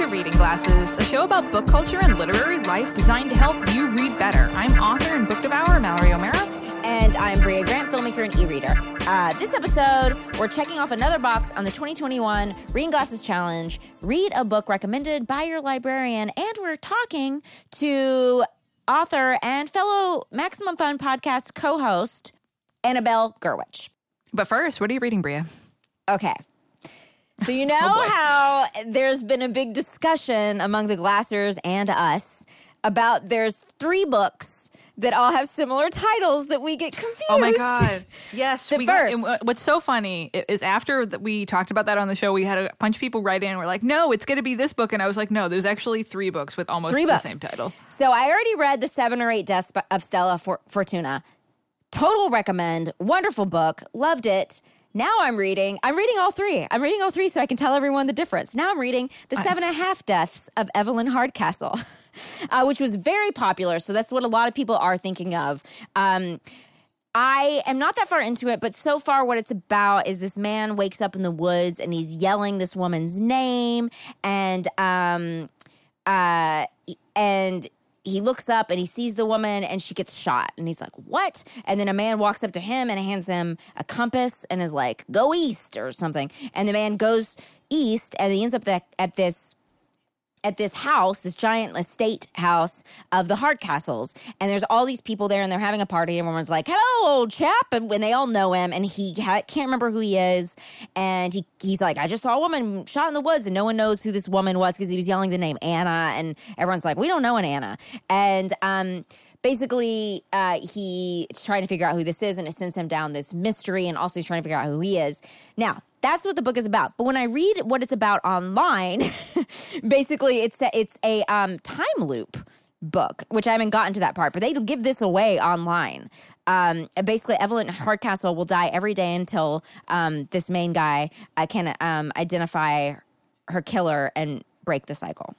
to Reading Glasses, a show about book culture and literary life designed to help you read better. I'm author and book devourer Mallory O'Meara. And I'm Brea Grant, filmmaker and e reader. Uh, this episode, we're checking off another box on the 2021 Reading Glasses Challenge. Read a book recommended by your librarian. And we're talking to author and fellow Maximum Fun podcast co host, Annabelle Gurwitch. But first, what are you reading, Brea? Okay. So you know Oh, how there's been a big discussion among the glassers and us about there's three books that all have similar titles that we get confused. Oh my god! Yes, The we got- first. and what's so funny is after that we talked about that on the show, we had a bunch of people write in. We're like, "No, it's going to be this book," and I was like, "No, there's actually three books with almost Three the books. same title." So I already read the seven or eight deaths of Stella Fortuna. Total recommend. Wonderful book. Loved it. Now I'm reading. I'm reading all three. I'm reading all three so I can tell everyone the difference. Now I'm reading the seven and a half deaths of Evelyn Hardcastle, uh, which was very popular. So that's what a lot of people are thinking of. Um, I am not that far into it, but so far, what it's about is this man wakes up in the woods and he's yelling this woman's name, and um, uh, and he looks up and he sees the woman and she gets shot, and he's like, "What?" And then a man walks up to him and hands him a compass and is like, "Go east" or something, and the man goes east, and he ends up at this at this house, this giant estate house of the Hardcastles. And there's all these people there and they're having a party. And everyone's like, hello, old chap. And when they all know him and he ha- can't remember who he is. And he, he's like, I just saw a woman shot in the woods and no one knows who this woman was because he was yelling the name Anna. And everyone's like, we don't know an Anna. And, um, basically uh, he's trying to figure out who this is and it sends him down this mystery and also he's trying to figure out who he is now that's what the book is about but when i read what it's about online basically it's a, it's a um, time loop book which i haven't gotten to that part but they give this away online um, basically evelyn hardcastle will die every day until um, this main guy uh, can um, identify her killer and break the cycle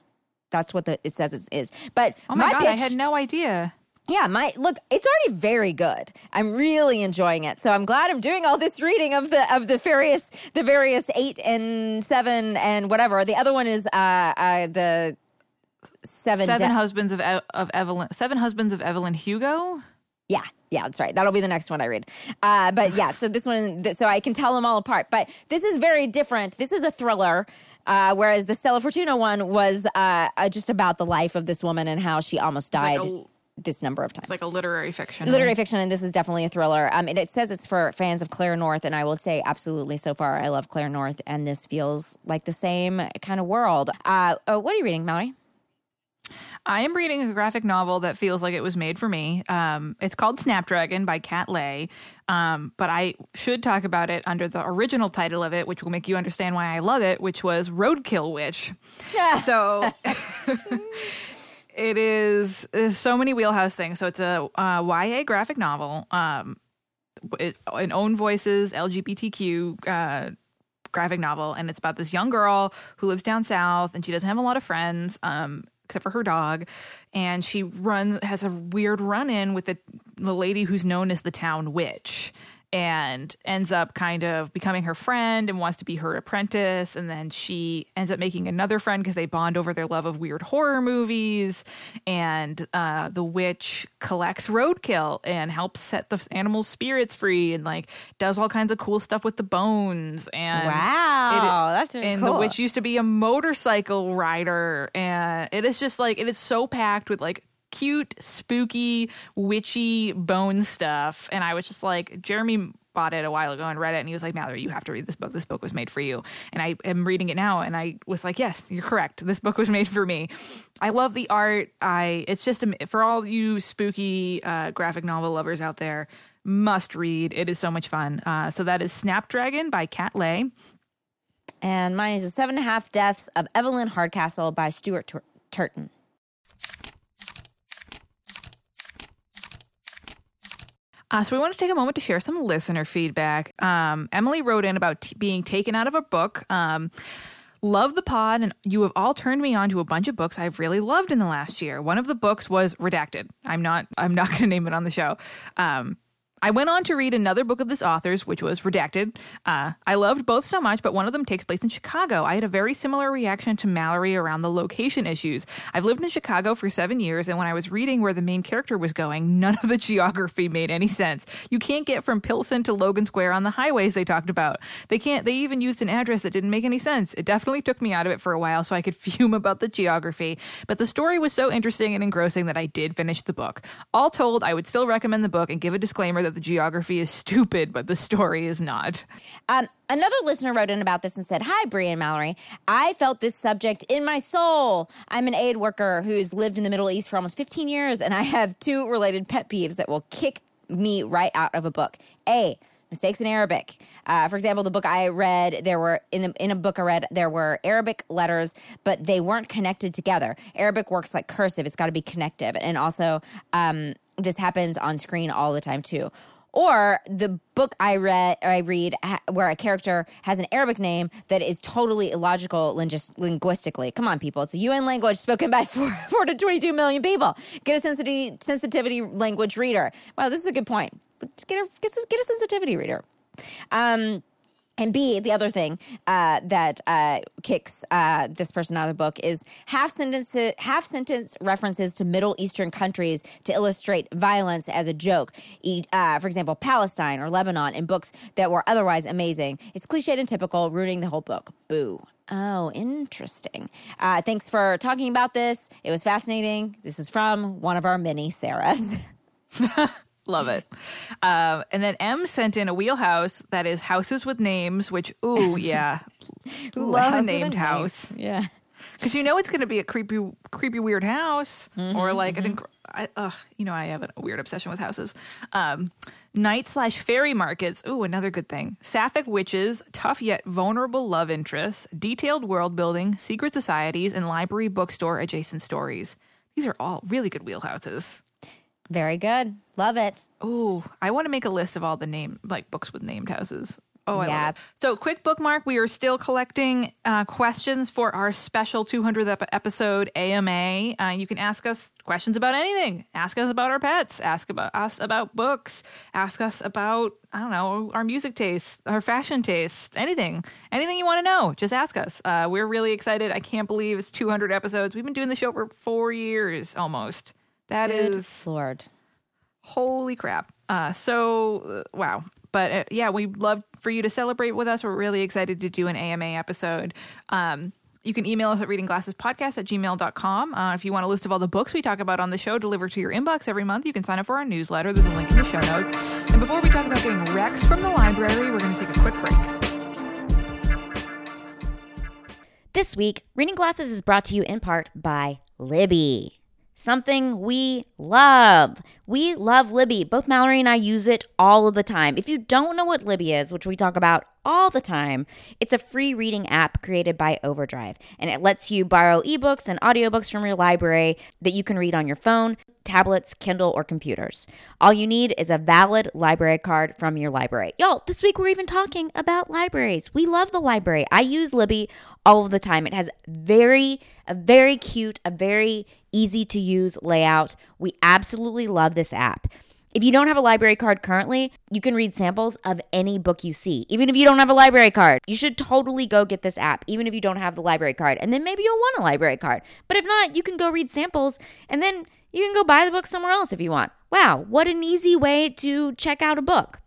that's what the, it says it is but Oh my, god! pitch, I had no idea. Yeah, my look, it's already very good. I'm really enjoying it. So I'm glad I'm doing all this reading of the of the various the various eight and seven and whatever. The other one is uh uh the seven, Seven de- husbands of e- of Evelyn. Seven husbands of Evelyn Hugo. Yeah, yeah, that's right. That'll be the next one I read. Uh, but yeah, so this one, so I can tell them all apart. But this is very different. This is a thriller. Uh, whereas the Stella Fortuna one was uh, uh, just about the life of this woman and how she almost like died a- this number of times. It's like a literary fiction. literary right? fiction, and this is definitely a thriller. Um, and it says it's for fans of Claire North, and I will say absolutely. So far, I love Claire North, and this feels like the same kind of world. Uh, oh, what are you reading, Mallory? I am reading a graphic novel that feels like it was made for me. Um, it's called Snapdragon by Kat Leyh. Um, but I should talk about it under the original title of it, which will make you understand why I love it, which was Roadkill Witch. So it is so many wheelhouse things. So it's a uh, YA graphic novel. Um, it, in own voices, LGBTQ uh, graphic novel, and it's about this young girl who lives down south, and she doesn't have a lot of friends, um, except for her dog, and she run has a weird run in with the the lady who's known as the town witch. And ends up kind of becoming her friend and wants to be her apprentice. And then she ends up making another friend because they bond over their love of weird horror movies. And uh, the witch collects roadkill and helps set the animals' spirits free and like does all kinds of cool stuff with the bones. And Wow, that's really and the witch used to be a motorcycle rider, and it is just like it is so packed with like cute, spooky, witchy bone stuff. And I was just like, Jeremy bought it a while ago and read it, and he was like, Mallory, you have to read this book. This book was made for you. And I am reading it now, and I was like, yes, you're correct. This book was made for me. I love the art. I it's just a, for all you spooky uh, graphic novel lovers out there. Must read. It is so much fun. Uh, so that is Snapdragon by Kat Leyh. And mine is The Seven and a Half Deaths of Evelyn Hardcastle by Stuart Tur- Turton. Uh, so we want to take a moment to share some listener feedback. Um, Emily wrote in about t- being taken out of a book. Um, love the pod, and you have all turned me on to a bunch of books I've really loved in the last year. One of the books was Redacted. I'm not. I'm not going to name it on the show. Um, I went on to read another book of this author's, which was Redacted. Uh, I loved both so much, but one of them takes place in Chicago. I had a very similar reaction to Mallory around the location issues. I've lived in Chicago for seven years, and when I was reading where the main character was going, none of the geography made any sense. You can't get from Pilsen to Logan Square on the highways they talked about. They can't. They even used an address that didn't make any sense. It definitely took me out of it for a while, so I could fume about the geography. But the story was so interesting and engrossing that I did finish the book. All told, I would still recommend the book and give a disclaimer that the geography is stupid, but the story is not. Um, another listener wrote in about this and said, Hi, Brie and Mallory. I felt this subject in my soul. I'm an aid worker who's lived in the Middle East for almost 15 years, and I have two related pet peeves that will kick me right out of a book. A, mistakes in Arabic. Uh, for example, the book I read, there were in the in a book I read, there were Arabic letters, but they weren't connected together. Arabic works like cursive; it's got to be connective, and also um, this happens on screen all the time too. Or the book I read, I read, ha- where a character has an Arabic name that is totally illogical lingu- linguistically. Come on, people! It's a UN language spoken by four, four to twenty-two million people. Get a sensitivity sensitivity language reader. Wow, this is a good point. Get a get a, get a sensitivity reader. Um, and B, the other thing uh, that uh, kicks uh, this person out of the book is half sentence half sentence references to Middle Eastern countries to illustrate violence as a joke. Uh, for example, Palestine or Lebanon in books that were otherwise amazing. It's cliched and typical, ruining the whole book. Boo. Oh, interesting. Uh, thanks for talking about this. It was fascinating. This is from one of our many Sarahs. Love it. Um, and then M sent in a wheelhouse that is houses with names, which, ooh, yeah. Ooh, Love a house named name. house. Yeah. Because you know it's going to be a creepy, creepy, weird house, Mm-hmm, or like an. Inc- I, ugh, you know, I have a weird obsession with houses. Um, night slash fairy markets. Ooh, another good thing. Sapphic witches, tough yet vulnerable love interests, detailed world building, secret societies, and library bookstore adjacent stories. These are all really good wheelhouses. Very good. Love it. Oh, I want to make a list of all the name like books with named houses. Oh, I Yeah. love it. So, quick bookmark: we are still collecting uh, questions for our special 200th ep- episode AMA. Uh, you can ask us questions about anything. Ask us about our pets. Ask about us about books. Ask us about I don't know our music taste, our fashion taste, anything, anything you want to know. Just ask us. Uh, we're really excited. I can't believe it's 200 episodes. We've been doing the show for four years almost. That is Good Lord. Holy crap. Uh, so, uh, wow. But uh, yeah, we'd love for you to celebrate with us. We're really excited to do an AMA episode. Um, you can email us at readingglassespodcast at gmail.com. Uh, if you want a list of all the books we talk about on the show delivered to your inbox every month, you can sign up for our newsletter. There's a link in the show notes. And before we talk about getting Rex from the library, we're going to take a quick break. This week, Reading Glasses is brought to you in part by Libby. Something we love. We love Libby. Both Mallory and I use it all of the time. If you don't know what Libby is, which we talk about all the time, it's a free reading app created by Overdrive, and it lets you borrow ebooks and audiobooks from your library that you can read on your phone, tablets, Kindle, or computers. All you need is a valid library card from your library. Y'all, this week we're even talking about libraries. We love the library. I use Libby all of the time. It has very a very cute, a very easy to use layout. We absolutely love this app. If you don't have a library card currently, you can read samples of any book you see. Even if you don't have a library card, you should totally go get this app, even if you don't have the library card. And then maybe you'll want a library card. But if not, you can go read samples and then you can go buy the book somewhere else if you want. Wow, what an easy way to check out a book.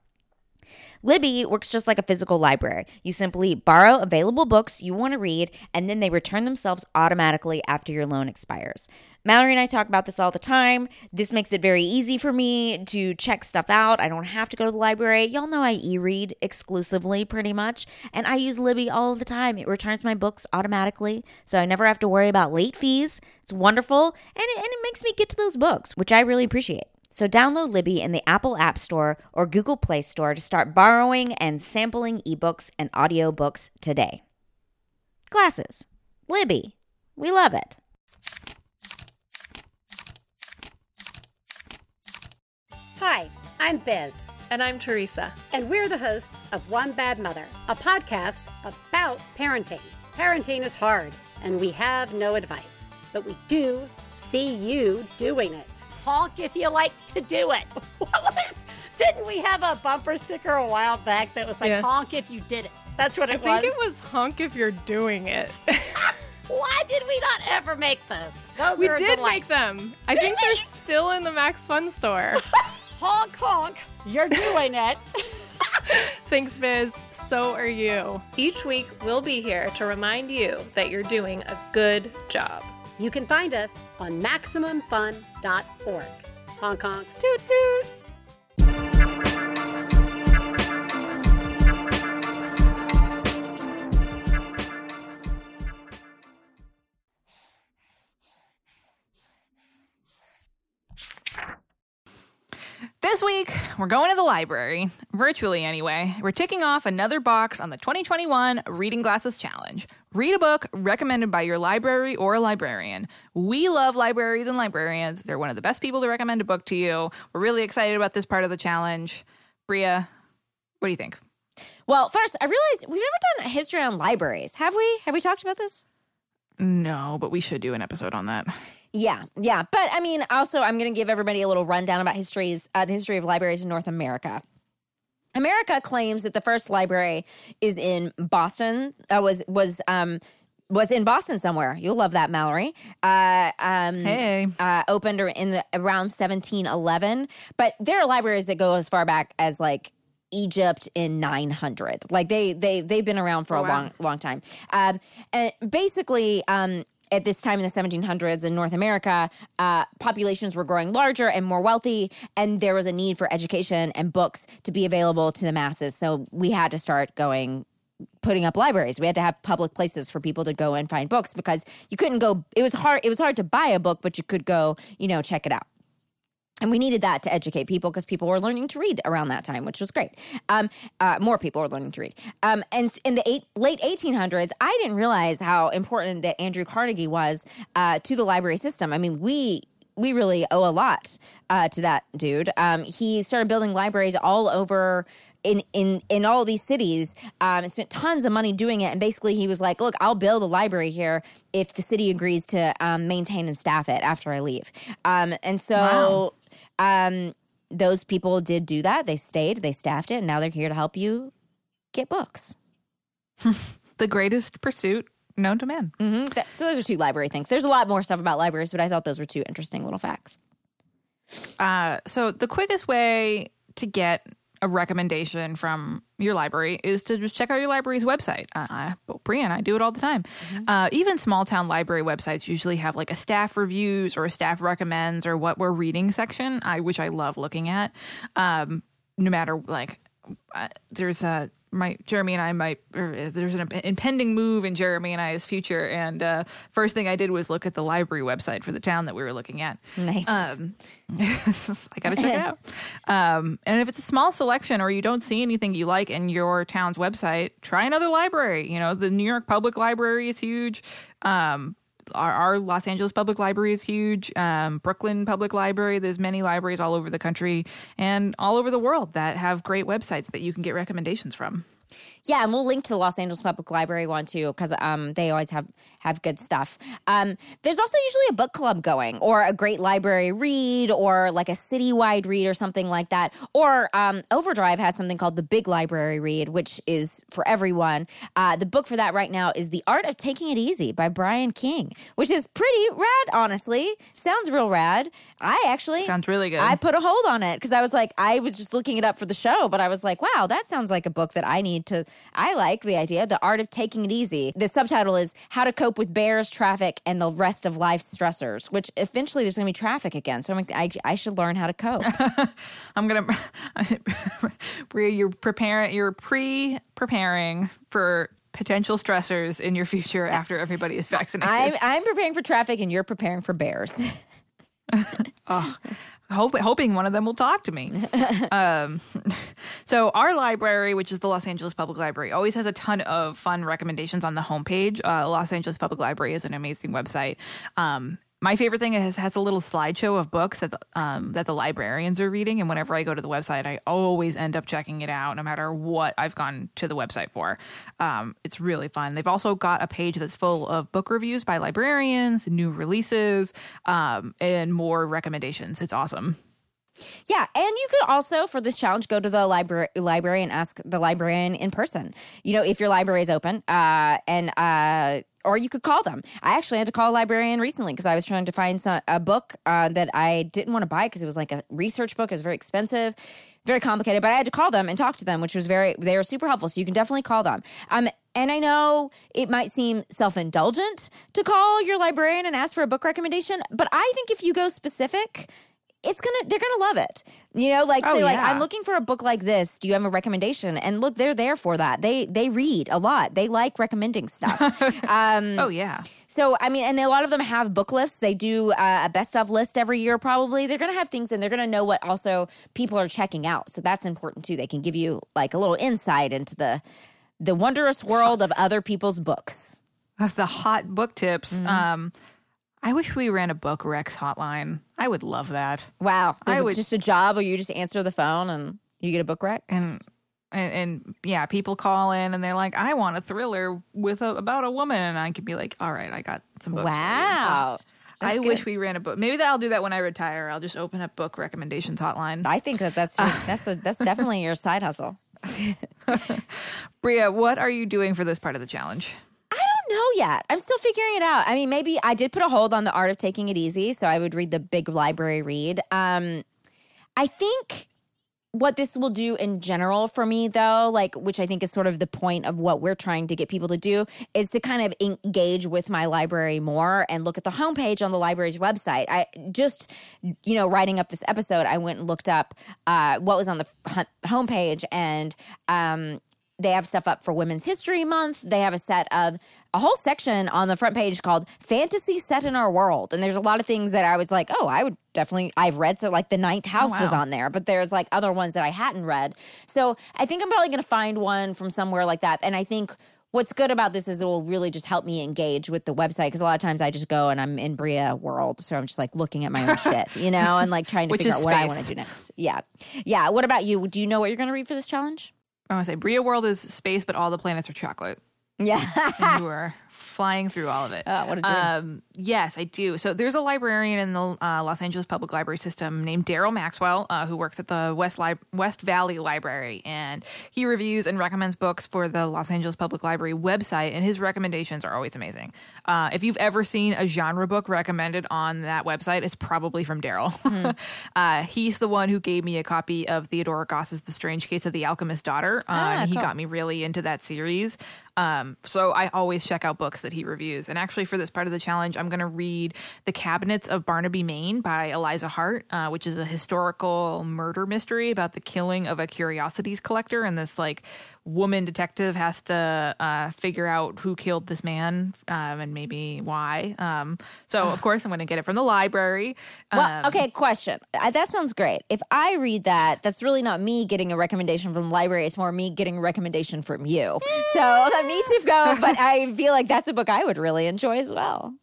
Libby works just like a physical library. You simply borrow available books you want to read, and then they return themselves automatically after your loan expires. Mallory and I talk about this all the time. This makes it very easy for me to check stuff out. I don't have to go to the library. Y'all know I e read exclusively pretty much, and I use Libby all the time. It returns my books automatically, so I never have to worry about late fees. It's wonderful, and it, and it makes me get to those books, which I really appreciate. So download Libby in the Apple App Store or Google Play Store to start borrowing and sampling ebooks and audiobooks today. Glasses. Libby. We love it. Hi, I'm Biz, And I'm Theresa. and we're the hosts of One Bad Mother, a podcast about parenting. Parenting is hard, and we have no advice, but we do see you doing it. Honk if you like to do it. What was Didn't we have a bumper sticker a while back that was like Yeah. honk if you did it? That's what I it think it was honk if you're doing it. Why did we not ever make this? Those we did delight. make them. I think they're still in the Max Fun store. Honk honk. You're doing it. Thanks, Biz. So are you. Each week, we'll be here to remind you that you're doing a good job. You can find us on MaximumFun.org. Honk honk. Toot toot. We're going to the library, virtually anyway. We're ticking off another box on the 2021 Reading Glasses Challenge. Read a book recommended by your library or librarian. We love libraries and librarians. They're one of the best people to recommend a book to you. We're really excited about this part of the challenge. Brea, what do you think? Well, first, I realized we've never done a history on libraries. Have we? Have we talked about this? No, but we should do an episode on that. Yeah, yeah. But I mean, also, I'm going to give everybody a little rundown about histories, uh, the history of libraries in North America. America claims that the first library is in Boston. Uh, was was um was in Boston somewhere. You'll love that, Mallory. Uh, um, Hey. uh, opened in the around 1711. But there are libraries that go as far back as like Egypt in 900. Like they they they've been around for a wow. long long time. Um, and basically, um, at this time in the 1700s in North America, uh, populations were growing larger and more wealthy, and there was a need for education and books to be available to the masses. So we had to start going putting up libraries. We had to have public places for people to go and find books because you couldn't go. It was hard. It was hard to buy a book, but you could go, you know, check it out. And we needed that to educate people because people were learning to read around that time, which was great. Um, uh, more people were learning to read. Um, and in the eight, late 1800s, I didn't realize how important that Andrew Carnegie was uh, to the library system. I mean, we we really owe a lot uh, to that dude. Um, he started building libraries all over in in in all these cities. Um, spent tons of money doing it, and basically he was like, "Look, I'll build a library here if the city agrees to um, maintain and staff it after I leave." Um, and so. Um, those people did do that. They stayed, they staffed it, and now they're here to help you get books. The greatest pursuit known to man. hmm so those are two library things. There's a lot more stuff about libraries, but I thought those were two interesting little facts. Uh, so the quickest way to get a recommendation from your library is to just check out your library's website. Uh, well, I do it all the time. Uh, even small town library websites usually have like a staff reviews or a staff recommends or what we're reading section, I which I love looking at. Um, no matter like, uh, there's a my Jeremy and I might there's an impending move in Jeremy and I's future, and uh, first thing I did was look at the library website for the town that we were looking at. Nice. Um, I gotta check it out. Um, and if it's a small selection or you don't see anything you like in your town's website, try another library. You know, the New York Public Library is huge. Um, our, our Los Angeles Public Library is huge. Um, Brooklyn Public Library. There's many libraries all over the country and all over the world that have great websites that you can get recommendations from. Yeah, and we'll link to the Los Angeles Public Library one too because um, they always have have good stuff. Um, there's also usually a book club going, or a great library read, or like a citywide read, or something like that. Or um, Overdrive has something called the Big Library Read, which is for everyone. Uh, the book for that right now is The Art of Taking It Easy by Brian King, which is pretty rad. Honestly, sounds real rad. I actually Sounds really good. I put a hold on it because I was like, I was just looking it up for the show, but I was like, wow, that sounds like a book that I need to. I like the idea, The Art of Taking It Easy. The subtitle is How to Cope with Bears, Traffic, and the Rest of Life's Stressors, which eventually there's going to be traffic again. So I'm like, I, I should learn how to cope. I'm gonna, Brea, you're preparing, you're pre-preparing for potential stressors in your future after everybody is vaccinated. I'm, I'm preparing for traffic and you're preparing for bears. Hope, hoping one of them will talk to me. um, so our library, which is the Los Angeles Public Library, always has a ton of fun recommendations on the homepage. Uh, Los Angeles Public Library is an amazing website. Um, my favorite thing is has a little slideshow of books that the, um, that the librarians are reading, and whenever I go to the website, I always end up checking it out, no matter what I've gone to the website for. Um, it's really fun. They've also got a page that's full of book reviews by librarians, new releases, um, and more recommendations. It's awesome. Yeah, and you could also for this challenge go to the library library and ask the librarian in person. You know, if your library is open, uh, and uh, or you could call them. I actually had to call a librarian recently because I was trying to find some, a book uh, that I didn't want to buy because it was like a research book. It was very expensive, very complicated. But I had to call them and talk to them, which was very they were super helpful. So you can definitely call them. Um, and I know it might seem self indulgent to call your librarian and ask for a book recommendation, but I think if you go specific, it's gonna they're gonna love it. You know, like Oh, say like yeah. I'm looking for a book like this. Do you have a recommendation? And look, they're there for that. They they read a lot. They like recommending stuff. um, Oh yeah. so I mean, and a lot of them have book lists. They do uh, a best of list every year. Probably they're gonna have things, and they're gonna know what also people are checking out. So that's important too. They can give you like a little insight into the the wondrous world of other people's books. That's the hot book tips. Mm-hmm. Um, I wish we ran a book Rex hotline. I would love that. Wow, I Is it would- just a job, or you just answer the phone and you get a book rec. And, and and yeah, people call in and they're like, "I want a thriller with a, about a woman," and I could be like, "All right, I got some books." for you." Wow. Oh, I That's wish we ran a book. Maybe that I'll do that when I retire. I'll just open up book recommendations hotline. I think that that's your, that's a, that's definitely your side hustle. Brea, what are you doing for this part of the challenge? Don't know yet. I'm still figuring it out. I mean, maybe I did put a hold on the art of taking it easy, so I would read the big library read. Um, I think what this will do in general for me, though, like which I think is sort of the point of what we're trying to get people to do, is to kind of engage with my library more and look at the homepage on the library's website. I just, you know, writing up this episode, I went and looked up uh, what was on the homepage and. Um, they have stuff up for Women's History Month. They have a set of a whole section on the front page called Fantasy Set in Our World. And there's a lot of things that I was like, oh, I would definitely, I've read. So, like, The Ninth House was wow. on there, but there's like other ones that I hadn't read. So, I think I'm probably going to find one from somewhere like that. And I think what's good about this is it will really just help me engage with the website because a lot of times I just go and I'm in Brea world. So, I'm just like looking at my own shit, you know, and like trying to figure out what I want to do next. Yeah. Yeah. What about you? Do you know what you're going to read for this challenge? I want to say Brea World is space, but all the planets are chocolate. Yeah. And you are flying through all of it. Oh, what a dream. Um, yes, I do. So there's a librarian in the uh, Los Angeles Public Library System named Daryl Maxwell, uh, who works at the West Li- West Valley Library, and he reviews and recommends books for the Los Angeles Public Library website. And his recommendations are always amazing. Uh, if you've ever seen a genre book recommended on that website, it's probably from Daryl. uh, he's the one who gave me a copy of Theodora Goss's The Strange Case of the Alchemist's Daughter, uh, Ah, and he got me really into that series. Um, so I always check out books that he reviews. And actually, for this part of the challenge, I'm going to read The Cabinets of Barnaby, Mayne by Elisa Hart, uh, which is a historical murder mystery about the killing of a curiosities collector. And this like woman detective has to uh, figure out who killed this man um, and maybe why. Um, so of course, I'm going to get it from the library. Well, Um, okay, question. That sounds great. If I read that, that's really not me getting a recommendation from the library. It's more me getting a recommendation from you. So that needs to go, but I feel like that's a book I would really enjoy as well.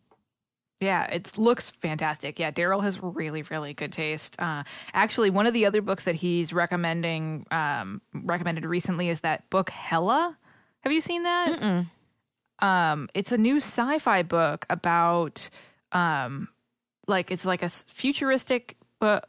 Yeah, it looks fantastic. Yeah, Daryl has really, really good taste. Uh, actually, one of the other books that he's recommending um, recommended recently is that book Hella. Have you seen that? Um, it's a new sci-fi book about um, like it's like a futuristic, but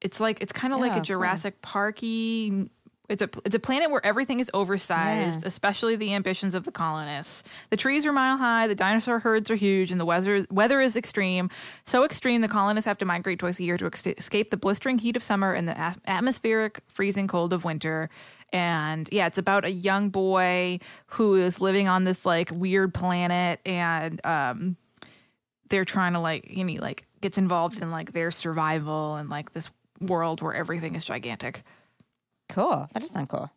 it's like it's kind of like Oh, a cool. Jurassic Parky. It's a it's a planet where everything is oversized, especially the ambitions of the colonists. The trees are mile high, the dinosaur herds are huge, and the weather weather is extreme. So extreme, the colonists have to migrate twice a year to ex- escape the blistering heat of summer and the as- atmospheric freezing cold of winter. And yeah, it's about a young boy who is living on this like weird planet, and um, they're trying to like you know like gets involved in like their survival and like this world where everything is gigantic. Cool. That does sound cool.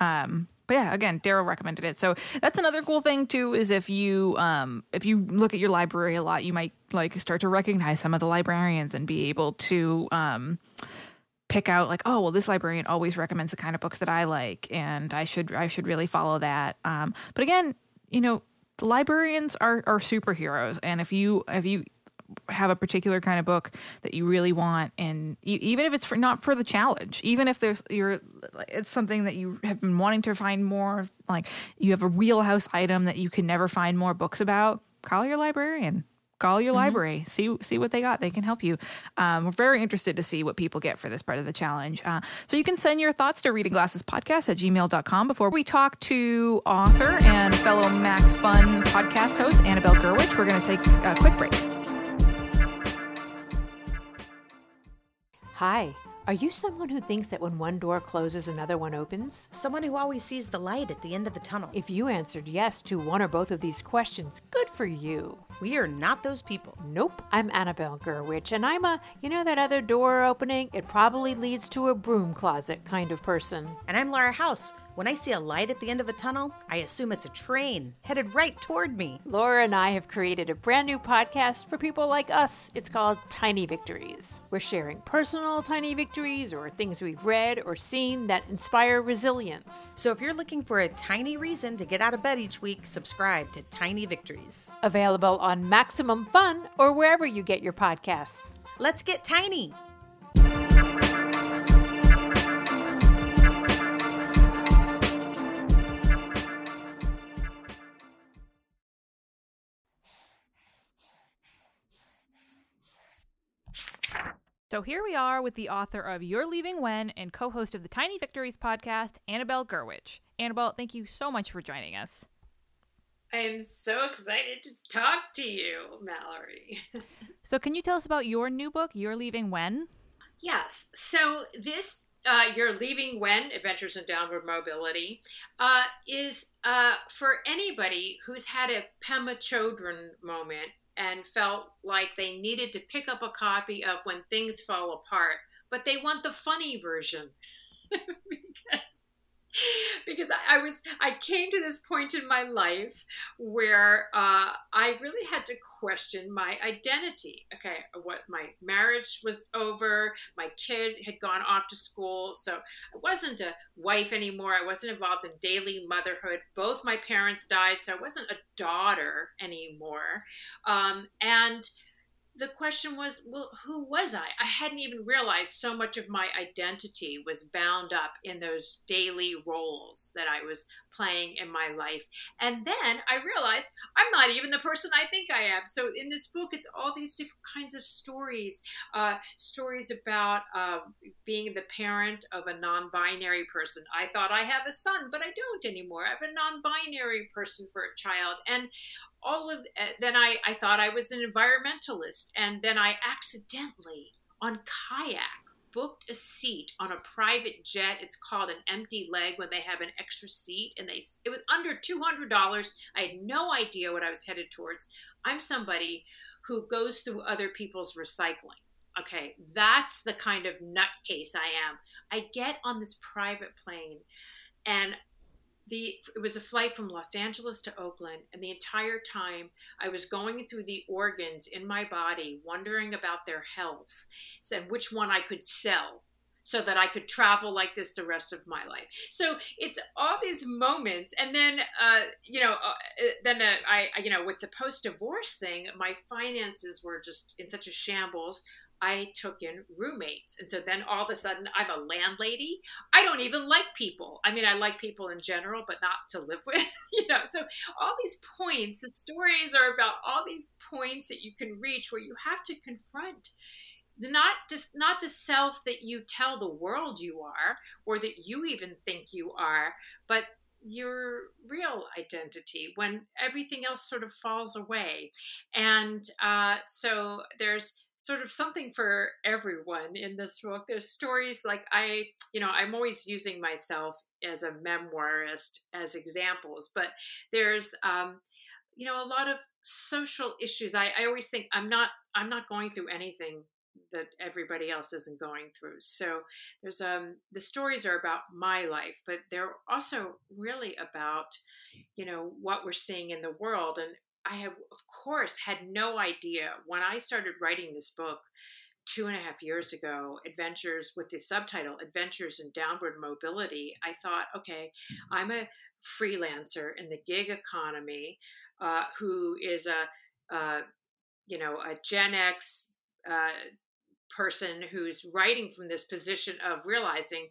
Um, but yeah, again, Daryl recommended it. So that's another cool thing too. Is if you um, if you look at your library a lot, you might like start to recognize some of the librarians and be able to um, pick out like, oh, well, this librarian always recommends the kind of books that I like, and I should I should really follow that. Um, but again, you know, librarians are are superheroes, and if you if you have a particular kind of book that you really want and e- even if it's for not for the challenge even if there's you're it's something that you have been wanting to find more like you have a wheelhouse item that you can never find more books about call your librarian call your library, see see what they got. They can help you. Um, we're very interested to see what people get for this part of the challenge. Uh, so you can send your thoughts to reading glasses podcast at gmail.com. Before we talk to author and fellow Max Fun podcast host Annabelle Gurwitch, we're going to take a quick break. Hi. Are you someone who thinks that when one door closes, another one opens? Someone who always sees the light at the end of the tunnel. If you answered yes to one or both of these questions, good for you. we are not those people. Nope. I'm Annabelle Gurwitch, and I'm a, you know, that other door opening? It probably leads to a broom closet kind of person. And I'm Laura House. When I see a light at the end of a tunnel, I assume it's a train headed right toward me. Laura and I have created a brand new podcast for people like us. It's called Tiny Victories. We're sharing personal tiny victories or things we've read or seen that inspire resilience. So if you're looking for a tiny reason to get out of bed each week, subscribe to Tiny Victories. Available on Maximum Fun or wherever you get your podcasts. Let's get tiny. So here we are with the author of You're Leaving When and co host of the Tiny Victories podcast, Annabelle Gurwitch. Annabelle, thank you so much for joining us. I am so excited to talk to you, Mallory. So, can you tell us about your new book, You're Leaving When? yes, so this, uh, You're Leaving When Adventures in Downward Mobility, uh, is uh, for anybody who's had a Pema Chodron moment and felt like they needed to pick up a copy of When Things Fall Apart, but they want the funny version. because because I, I was I came to this point in my life where uh, I really had to question my identity. Okay, what my marriage was over, my kid had gone off to school, so I wasn't a wife anymore. I wasn't involved in daily motherhood. Both my parents died, so I wasn't a daughter anymore. Um, and the question was, well, who was I? I hadn't even realized so much of my identity was bound up in those daily roles that I was playing in my life. And then I realized I'm not even the person I think I am. So in this book, it's all these different kinds of stories uh, stories about uh, being the parent of a non binary person. I thought I have a son, but I don't anymore. I have a non binary person for a child. And all of uh, then I, I thought I was an environmentalist. And then I accidentally on kayak booked a seat on a private jet. It's called an empty leg when they have an extra seat and they it was under $200 I had no idea what I was headed towards. I'm somebody who goes through other people's recycling. Okay that's the kind of nutcase I am. I get on this private plane and the it was a flight from Los Angeles to Oakland, and the entire time I was going through the organs in my body, wondering about their health, and which one I could sell so that I could travel like this the rest of my life. So it's all these moments, and then uh, you know, uh, then uh, I, I you know with the post divorce thing, my finances were just in such a shambles. I took in roommates. And so then all of a sudden I'm a landlady. I don't even like people. I mean, I like people in general, but not to live with, you know. So all these points, the stories are about all these points that you can reach where you have to confront not just not the self that you tell the world you are or that you even think you are, but your real identity when everything else sort of falls away. And uh, so there's sort of something for everyone in this book. There's stories like I, you know, I'm always using myself as a memoirist as examples, but there's, um, you know, a lot of social issues. I, I always think I'm not, I'm not going through anything that everybody else isn't going through. So there's um the stories are about my life, but they're also really about you know what we're seeing in the world and I have, of course, had no idea when I started writing this book two and a half years ago, Adventures with the subtitle Adventures in Downward Mobility. I thought, okay, I'm a freelancer in the gig economy uh, who is a, you know, a Gen X uh, person who's writing from this position of realizing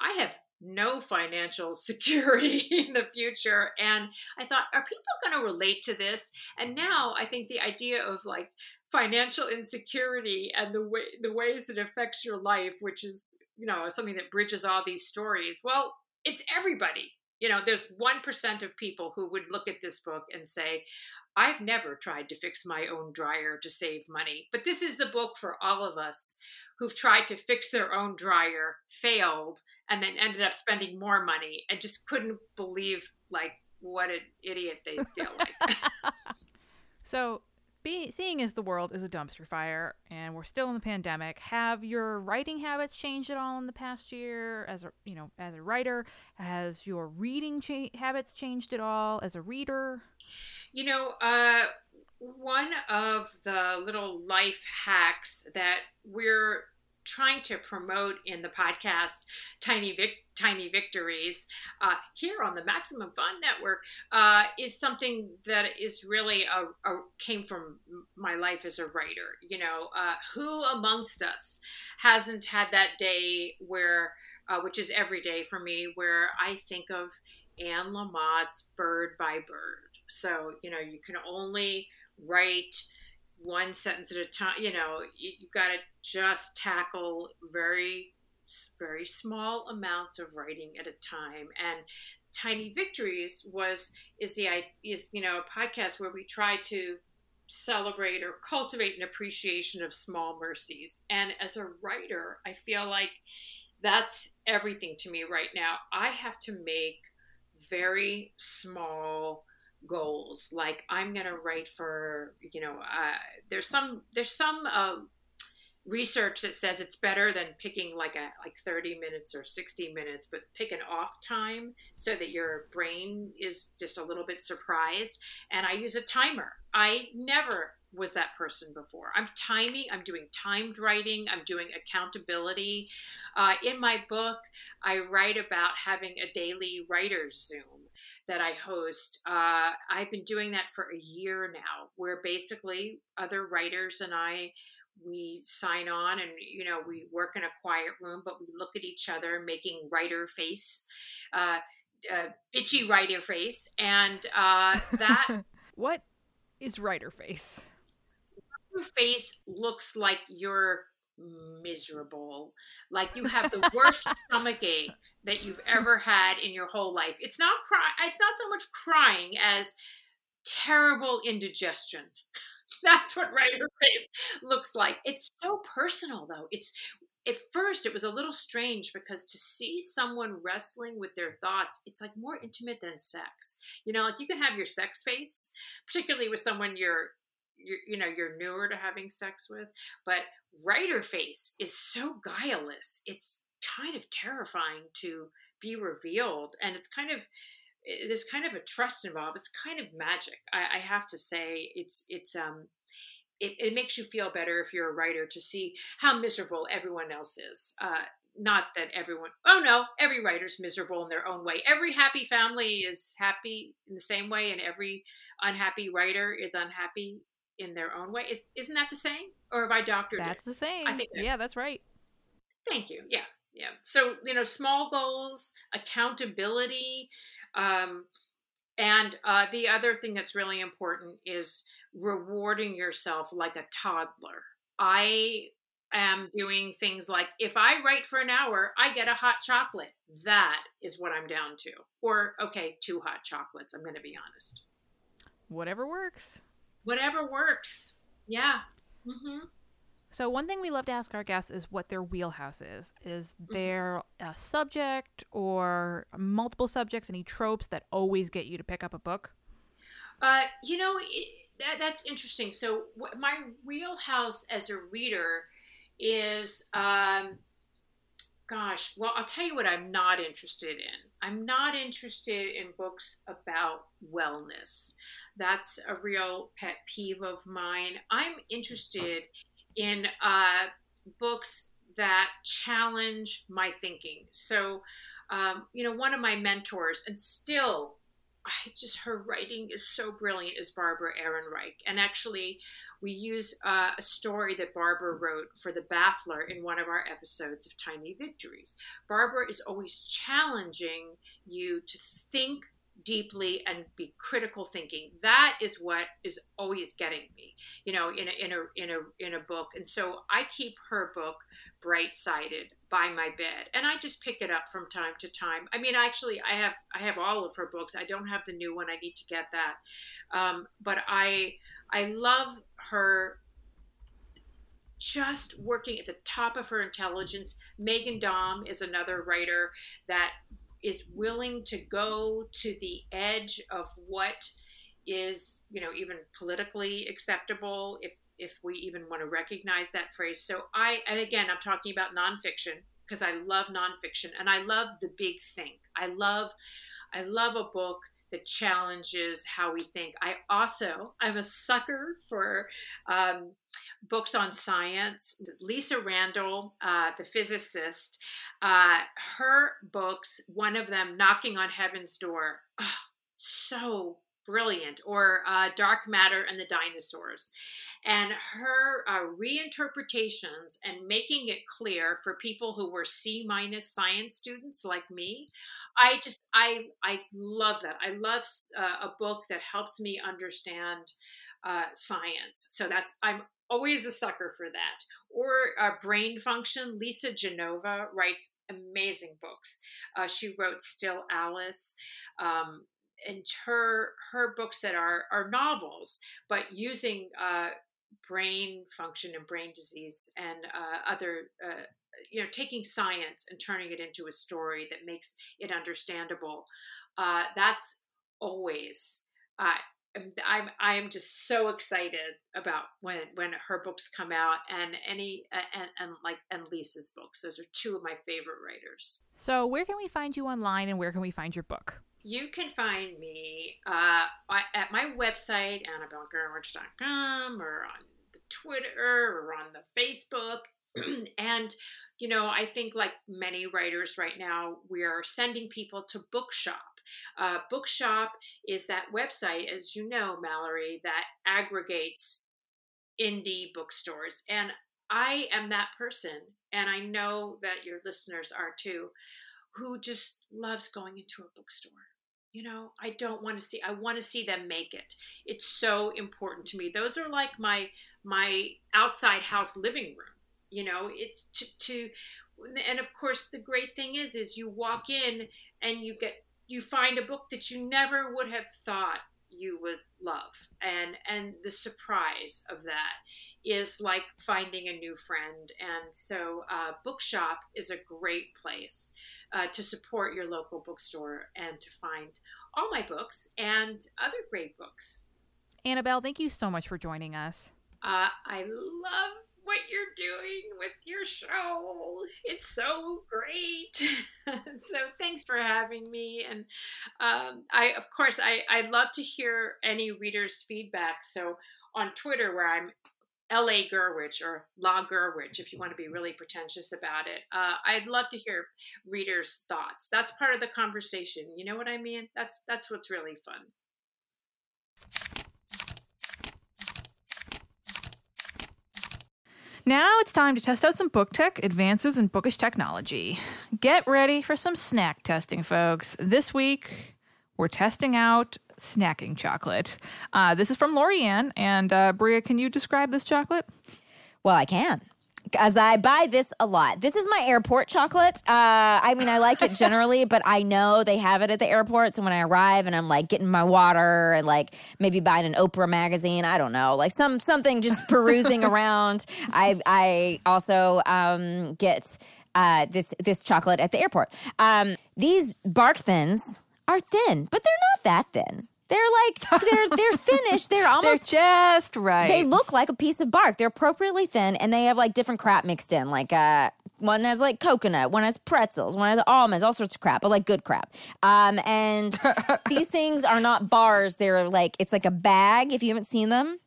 I have no financial security in the future. And I thought, are people going to relate to this? And now I think the idea of like financial insecurity and the way the ways it affects your life, which is you know something that bridges all these stories. Well, it's everybody. You know, there's one percent of people who would look at this book and say, I've never tried to fix my own dryer to save money. But this is the book for all of us who've tried to fix their own dryer, failed, and then ended up spending more money and just couldn't believe like what an idiot they feel like. so be, seeing as the world is a dumpster fire and we're still in the pandemic, have your writing habits changed at all in the past year? As a you know, as a writer, has your reading cha- habits changed at all as a reader? You know, uh, one of the little life hacks that we're trying to promote in the podcast tiny Vic- tiny victories uh, here on the maximum fun network uh, is something that is really a, a, came from my life as a writer you know uh, who amongst us hasn't had that day where uh, which is every day for me where i think of anne lamott's bird by bird. So you know you can only write one sentence at a time. You know, you, you got to just tackle very, very small amounts of writing at a time. And Tiny Victories was is the is you know a podcast where we try to celebrate or cultivate an appreciation of small mercies. And as a writer, I feel like that's everything to me right now. I have to make very small goals. Like i'm going to write for you know uh, there's some there's some um, research that says it's better than picking like a like 30 minutes or 60 minutes but pick an off time so that your brain is just a little bit surprised. And i use a timer. I never was that person before. I'm timing, I'm doing timed writing, I'm doing accountability. Uh, in my book, I write about having a daily writer's Zoom that I host. Uh, I've been doing that for a year now, where basically other writers and I we sign on and you know we work in a quiet room but we look at each other making writer face uh, uh bitchy writer face and uh that what is writer face your face looks like you're miserable like you have the worst stomach ache that you've ever had in your whole life. It's not cry it's not so much crying as terrible indigestion. That's what writer face looks like. It's so personal though. It's at first it was a little strange because to see someone wrestling with their thoughts it's like more intimate than sex. You know like you can have your sex face particularly with someone you're you're, you know you're newer to having sex with but writer face is so guileless. It's kind of terrifying to be revealed and it's kind of eh, there's kind of a trust involved. It's kind of magic i, I have to say. It's it's um it, it makes you feel better if you're a writer to see how miserable everyone else is. Uh, not that everyone oh no every writer's miserable in their own way. Every happy family is happy in the same way and every unhappy writer is unhappy in their own way. Is isn't that the same, or have I doctored That's it? the same. I think. Yeah, that's right. Thank you. Yeah, yeah. So you know, small goals, accountability, um, and uh, the other thing that's really important is rewarding yourself like a toddler. I am doing things like if I write for an hour, I get a hot chocolate. That is what I'm down to. Or, okay, two hot chocolates. I'm going to be honest. Whatever works whatever works. Yeah. Mm-hmm. So one thing we love to ask our guests is what their wheelhouse is. Is mm-hmm. there a subject or multiple subjects, any tropes that always get you to pick up a book? Uh, you know, it, that, that's interesting. So my wheelhouse as a reader is um, gosh, well, I'll tell you what I'm not interested in. I'm not interested in books about wellness. That's a real pet peeve of mine. I'm interested in uh, books that challenge my thinking. So, um, you know, one of my mentors, and still I just her writing is so brilliant is Barbara Ehrenreich. And actually, we use uh, a story that Barbara wrote for The Baffler in one of our episodes of Tiny Victories. Barbara is always challenging you to think deeply and be critical thinking that is what is always getting me you know in a in a in a in a book and so i keep her book bright sided by my bed and i just pick it up from time to time. I mean actually i have i have all of her books. I don't have the new one. I need to get that. Um, but i i love her just working at the top of her intelligence. meghan daum is another writer that is willing to go to the edge of what is you know even politically acceptable if if we even want to recognize that phrase so i and again i'm talking about nonfiction because i love nonfiction and i love the big think i love i love a book that challenges how we think i also i'm a sucker for um, books on science. Lisa Randall, uh, the physicist, uh, her books, one of them, Knocking on Heaven's Door, oh, so brilliant, or uh, Dark Matter and the Dinosaurs. And her uh, reinterpretations and making it clear for people who were C minus science students like me, I just I I love that. I love uh, a book that helps me understand uh, science. So that's I'm always a sucker for that. Or uh, brain function. Lisa Genova writes amazing books. Uh, she wrote Still Alice. Um, and her her books that are are novels, but using uh, brain function and brain disease and uh, other uh, you know taking science and turning it into a story that makes it understandable. Uh, that's always I'm I'm just so excited about when when her books come out and any and and like and Lisa's books. Those are two of my favorite writers. So where can we find you online and where can we find your book? You can find me uh, at my website annabellegurwitch.com or on the Twitter or on the Facebook. and you know, I think like many writers right now, we are sending people to bookshop uh, Bookshop is that website, as you know, Mallory, that aggregates indie bookstores. And I am that person, and I know that your listeners are too, who just loves going into a bookstore. You know, I don't want to see I want to see them make it. It's so important to me. Those are like my my outside house living room. You know, it's to to and of course the great thing is is you walk in and you get you find a book that you never would have thought you would love. And and the surprise of that is like finding a new friend. And so uh, bookshop is a great place uh, to support your local bookstore and to find all my books and other great books. Annabelle thank you so much for joining us. Uh, i love what you're doing with your show. It's so great. so thanks for having me. And um, I, of course, I, I love to hear any readers' feedback. So on Twitter, where I'm LA Gurwitch or La Gurwitch, if you want to be really pretentious about it. Uh, I'd love to hear readers' thoughts. That's part of the conversation. You know what I mean? That's that's what's really fun. Now it's time to test out some book tech advances in bookish technology. Get ready for some snack testing, folks. This week, we're testing out snacking chocolate. Uh, this is from Lorianne. And uh, Brea, can you describe this chocolate? Well, I can as I buy this a lot. This is my airport chocolate. Uh, I mean, I like it generally, but I know they have it at the airport. So when I arrive and I'm like getting my water and like maybe buying an Oprah magazine, I don't know, like some something just perusing around. I I also um, get uh, this this chocolate at the airport. Um, these bark thins are thin, but they're not that thin. They're like they're they're finished. They're almost they're just right. They look like a piece of bark. They're appropriately thin, and they have like different crap mixed in. Like uh, one has like coconut, one has pretzels, one has almonds, all sorts of crap, but like good crap. Um, and these things are not bars. They're like it's like a bag. If you haven't seen them,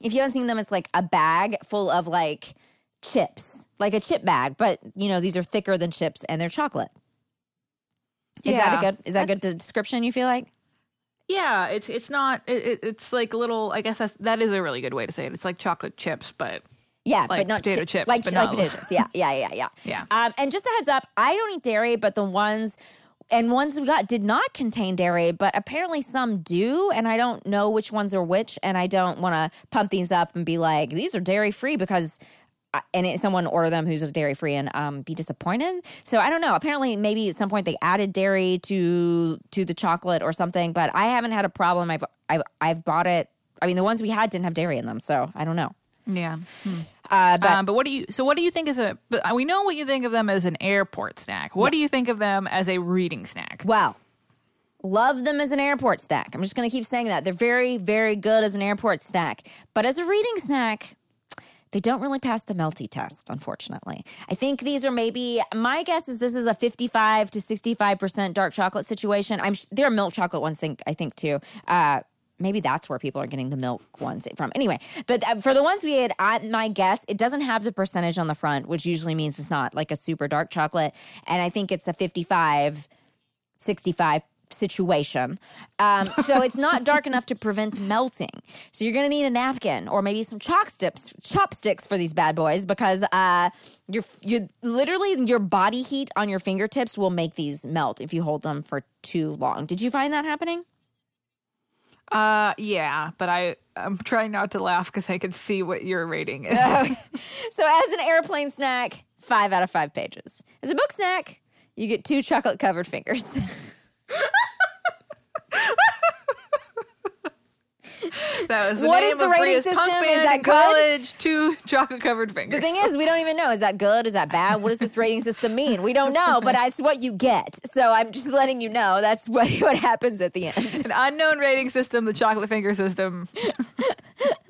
if you haven't seen them, it's like a bag full of like chips, like a chip bag. But you know these are thicker than chips, and they're chocolate. Is yeah. that a good? Is that a good description? You feel like? Yeah, it's it's not. It, it- it's like little. I guess that's that is a really good way to say it. It's like chocolate chips, but Yeah, Like but not potato chi- chips, like but like not- potato chips. Yeah, yeah, yeah, yeah. Yeah. Um, and just a heads up, I don't eat dairy, but the ones and ones we got did not contain dairy, but apparently some do, and I don't know which ones are which, and I don't want to pump these up and be like these are dairy free because. And it, someone order them who's dairy free and um, be disappointed. So I don't know. Apparently, maybe at some point they added dairy to to the chocolate or something. But I haven't had a problem. I've I've I've bought it. I mean, the ones we had didn't have dairy in them, so I don't know. yeah. Uh, but um, but what do you? So what do you think is a? But we know what you think of them as an airport snack. What do you think of them as a reading snack? Wow. Love them as an airport snack. I'm just going to keep saying that. They're very, very good as an airport snack. But as a reading snack, they don't really pass the melty test, unfortunately. I think these are maybe, my guess is this is a 55 to 65% dark chocolate situation. I'm There are milk chocolate ones, think, I think, too. Uh, maybe that's where people are getting the milk ones from. Anyway, but uh, for the ones we had, I, my guess, it doesn't have the percentage on the front, which usually means it's not like a super dark chocolate. And I think it's a 55 65 situation. Um, so it's not dark enough to prevent melting. So you're going to need a napkin or maybe some chopsticks, chopsticks for these bad boys because uh, you're, you literally your body heat on your fingertips will make these melt if you hold them for too long. Did you find that happening? Uh, yeah, but I I'm trying not to laugh because I can see what your rating is. So as an airplane snack, five out of five pages. As a book snack, you get two chocolate covered fingers. that was the What name is the rating Brea's system? punk Is that good? college. Two chocolate covered fingers. The thing is, we don't even know. Is that good? Is that bad? What does this rating system mean? We don't know, but that's what you get. So I'm just letting you know that's what, what happens at the end. an unknown rating system, the chocolate finger system.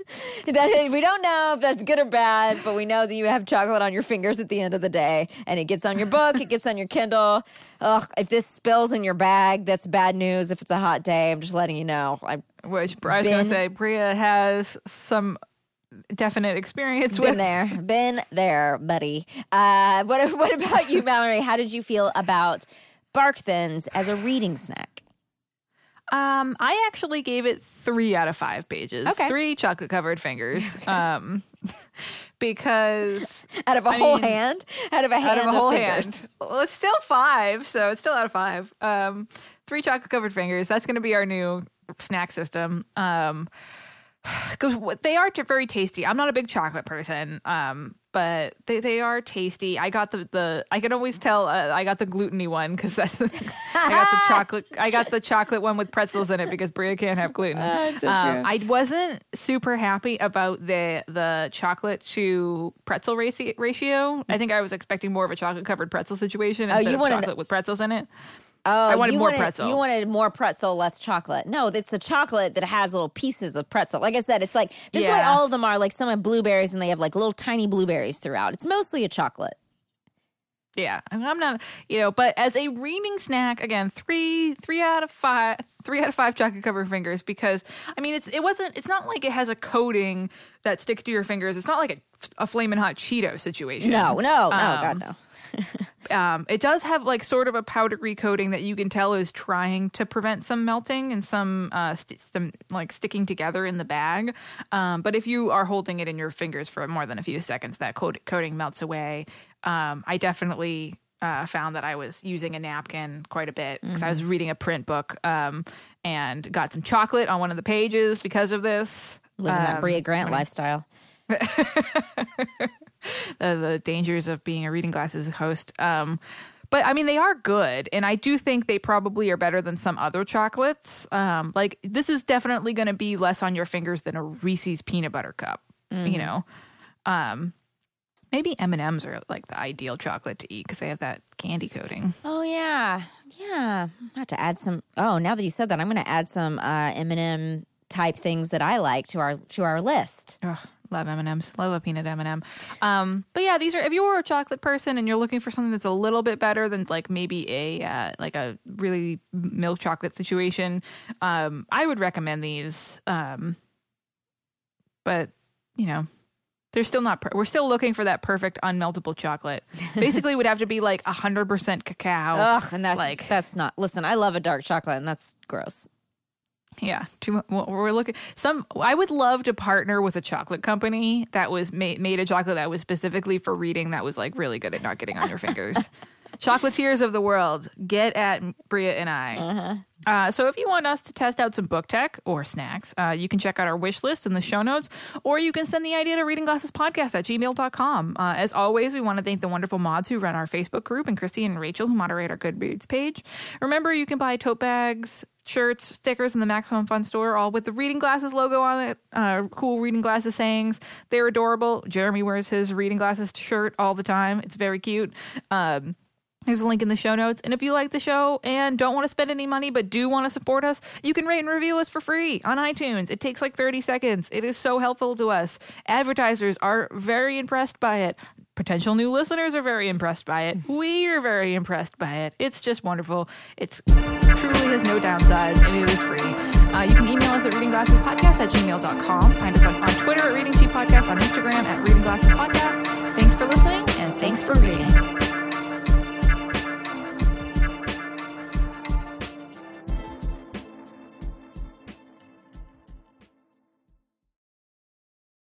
That we don't know if that's good or bad, but we know that you have chocolate on your fingers at the end of the day, and it gets on your book, it gets on your Kindle. Ugh, if this spills in your bag, that's bad news. If it's a hot day, I'm just letting you know. I Which I was going to say, Brea has some definite experience been with. there, been there, buddy. Uh, what what about you, Mallory? How did you feel about Bark Thins as a reading snack? Um, I actually gave it three out of five pages. Okay. Three chocolate covered fingers. Um, because Out of a I whole mean, hand, out of a hand out of a whole fingers. hand. Well, it's still five, so it's still out of five. Um, three chocolate covered fingers. That's going to be our new snack system. Um, because they are very tasty. I'm not a big chocolate person, um, but they, they are tasty. I got the, the I can always tell uh, I got the gluteny one because that's I got the chocolate I got the chocolate one with pretzels in it because Brea can't have gluten. so Um. I wasn't super happy about the the chocolate to pretzel ratio. I think I was expecting more of a chocolate covered pretzel situation instead Oh, you of chocolate with pretzels in it. Oh, I wanted more wanted, pretzel. You wanted more pretzel, less chocolate. No, it's a chocolate that has little pieces of pretzel. Like I said, it's like this is why all of them are like some have blueberries and they have like little tiny blueberries throughout. It's mostly a chocolate. Yeah, and I'm not, you know, but as a reading snack, again, three, three out of five, three out of five chocolate covered fingers because I mean, it's it wasn't, it's not like it has a coating that sticks to your fingers. It's not like a, a flaming hot Cheeto situation. No, no, no, Um, God, no. Um, it does have like sort of a powdery coating that you can tell is trying to prevent some melting and some, uh, st- some like sticking together in the bag. Um, but if you are holding it in your fingers for more than a few seconds, that coat- coating melts away. Um, I definitely uh, found that I was using a napkin quite a bit because I was reading a print book um, and got some chocolate on one of the pages because of this. Living that Um, Brea Grant lifestyle. the, the dangers of being a reading glasses host. Um, but I mean, they are good, and I do think they probably are better than some other chocolates. Um, like this is definitely going to be less on your fingers than a Reese's peanut butter cup. You know, um, maybe M and M's are like the ideal chocolate to eat because they have that candy coating. Oh yeah, yeah. I have to add some. Oh, now that you said that, I'm going to add some uh, M&M type things that I like to our to our list. Ugh, love M and M's. Love a peanut M and m Um, but yeah, these are if you were a chocolate person and you're looking for something that's a little bit better than like maybe a uh, like a really milk chocolate situation, um, I would recommend these. Um, but you know. They're still not. Per- we're still looking for that perfect unmeltable chocolate. Basically, it would have to be like hundred percent cacao. Ugh, and that's like that's not. Listen, I love a dark chocolate, and that's gross. Yeah, too, we're looking. Some I would love to partner with a chocolate company that was made made a chocolate that was specifically for reading. That was like really good at not getting on your fingers. Chocolatiers of the world, get at Brea and I. Uh-huh. Uh, so if you want us to test out some book tech or snacks, uh, you can check out our wish list in the show notes, or you can send the idea to reading glasses podcast at gmail.com. Uh, as always, we want to thank the wonderful mods who run our Facebook group and Christy and Rachel who moderate our Goodreads page. Remember, you can buy tote bags, shirts, stickers in the Maximum Fun store, all with the Reading Glasses logo on it. Uh, cool Reading Glasses sayings. They're adorable. Jeremy wears his Reading Glasses shirt all the time. It's very cute. Um, there's a link in the show notes. And if you like the show and don't want to spend any money but do want to support us, you can rate and review us for free on iTunes. It takes like 30 seconds. It is so helpful to us. Advertisers are very impressed by it. Potential new listeners are very impressed by it. We are very impressed by it. It's just wonderful. It's truly has no downsides and it is free. Uh, you can email us at readingglassespodcast at gmail.com. Find us on, on Twitter at Reading Podcast, on Instagram at Reading Glasses Podcast. Thanks for listening and thanks for reading.